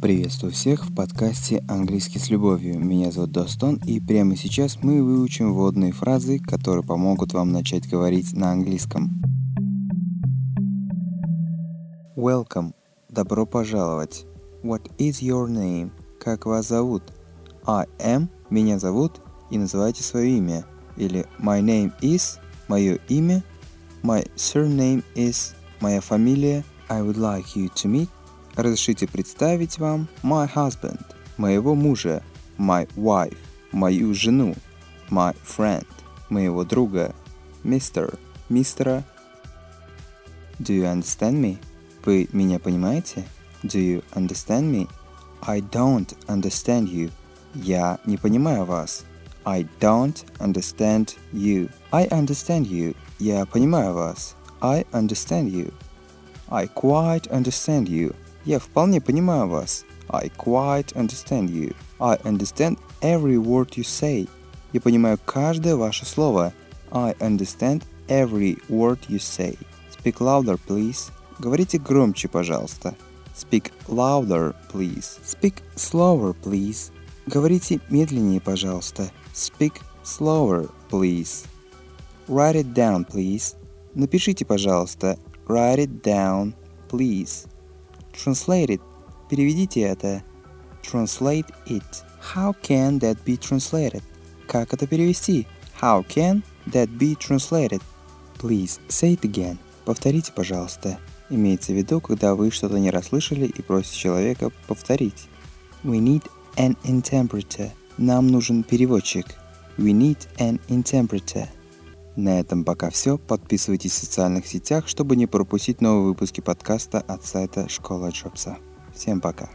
Приветствую всех в подкасте «Английский с любовью». Меня зовут Достон, и прямо сейчас мы выучим вводные фразы, которые помогут вам начать говорить на английском. Welcome. Добро пожаловать. What is your name? Как вас зовут? I am. Меня зовут. И называйте свое имя. Или my name is. Мое имя. My surname is. Моя фамилия. I would like you to meet Разрешите представить вам my husband, моего мужа, my wife, мою жену, my friend, моего друга, Mr, мистера. Do you understand me? Вы меня понимаете? Do you understand me? I don't understand you. Я не понимаю вас. I don't understand you. I understand you. Я понимаю вас. I understand you. I quite understand you. Я вполне понимаю вас. I quite understand you. I understand every word you say. Я понимаю каждое ваше слово. I understand every word you say. Speak louder, please. Говорите громче, пожалуйста. Speak louder, please. Speak slower, please. Говорите медленнее, пожалуйста. Speak slower, please. Write it down, please. Напишите, пожалуйста. Write it down, please. Translate it. Переведите это. Translate it. How can that be translated? Как это перевести? How can that be translated? Please say it again. Повторите, пожалуйста. Имеется в виду, когда вы что-то не расслышали и просите человека повторить. We need an interpreter. Нам нужен переводчик. We need an interpreter. На этом пока все. Подписывайтесь в социальных сетях, чтобы не пропустить новые выпуски подкаста от сайта Школа Джобса. Всем пока.